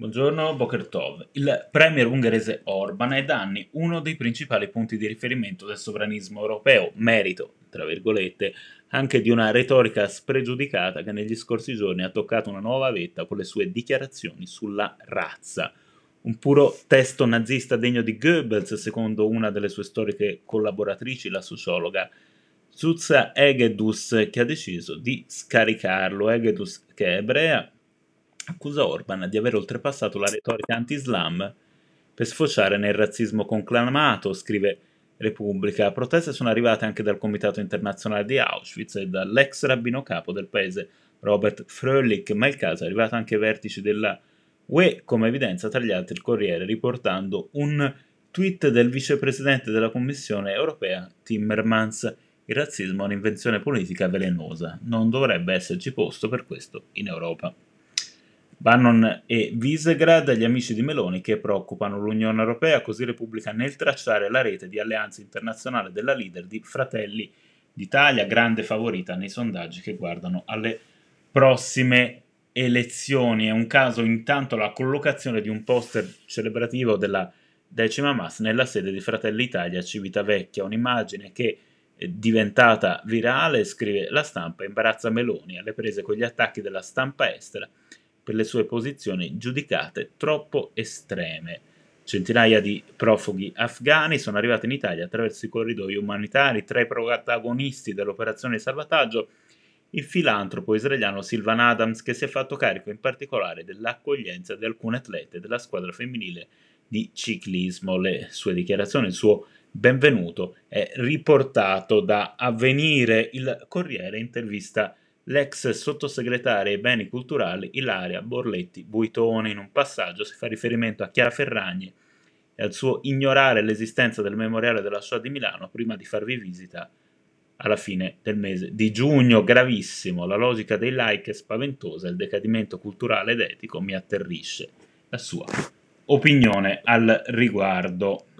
Buongiorno, Boker Tov. Il premier ungherese Orban è da anni uno dei principali punti di riferimento del sovranismo europeo, merito, tra virgolette, anche di una retorica spregiudicata che negli scorsi giorni ha toccato una nuova vetta con le sue dichiarazioni sulla razza. Un puro testo nazista degno di Goebbels, secondo una delle sue storiche collaboratrici, la sociologa Zuzza Egedus, che ha deciso di scaricarlo. Egedus, che è ebrea, accusa Orban di aver oltrepassato la retorica anti-Islam per sfociare nel razzismo conclamato, scrive Repubblica. Proteste sono arrivate anche dal Comitato Internazionale di Auschwitz e dall'ex rabbino capo del paese Robert Fröhlich, ma il caso è arrivato anche ai vertici della UE, come evidenzia tra gli altri il Corriere, riportando un tweet del vicepresidente della Commissione europea Timmermans. Il razzismo è un'invenzione politica velenosa, non dovrebbe esserci posto per questo in Europa. Bannon e Visegrad, gli amici di Meloni che preoccupano l'Unione Europea, così Repubblica nel tracciare la rete di alleanza internazionale della leader di Fratelli d'Italia, grande favorita nei sondaggi che guardano alle prossime elezioni. È un caso intanto la collocazione di un poster celebrativo della decima Mas nella sede di Fratelli d'Italia a Civitavecchia, un'immagine che diventata virale, scrive la stampa, imbarazza Meloni alle prese con gli attacchi della stampa estera per le sue posizioni giudicate troppo estreme. Centinaia di profughi afghani sono arrivati in Italia attraverso i corridoi umanitari. Tra i protagonisti dell'operazione di salvataggio, il filantropo israeliano Silvan Adams, che si è fatto carico in particolare dell'accoglienza di alcune atlete della squadra femminile di ciclismo. Le sue dichiarazioni, il suo benvenuto è riportato da Avvenire. Il Corriere intervista l'ex sottosegretaria ai beni culturali Ilaria Borletti Buitone. In un passaggio si fa riferimento a Chiara Ferragni e al suo ignorare l'esistenza del memoriale della Shoah di Milano prima di farvi visita alla fine del mese di giugno. Gravissimo, la logica dei like è spaventosa, il decadimento culturale ed etico mi atterrisce. La sua opinione al riguardo.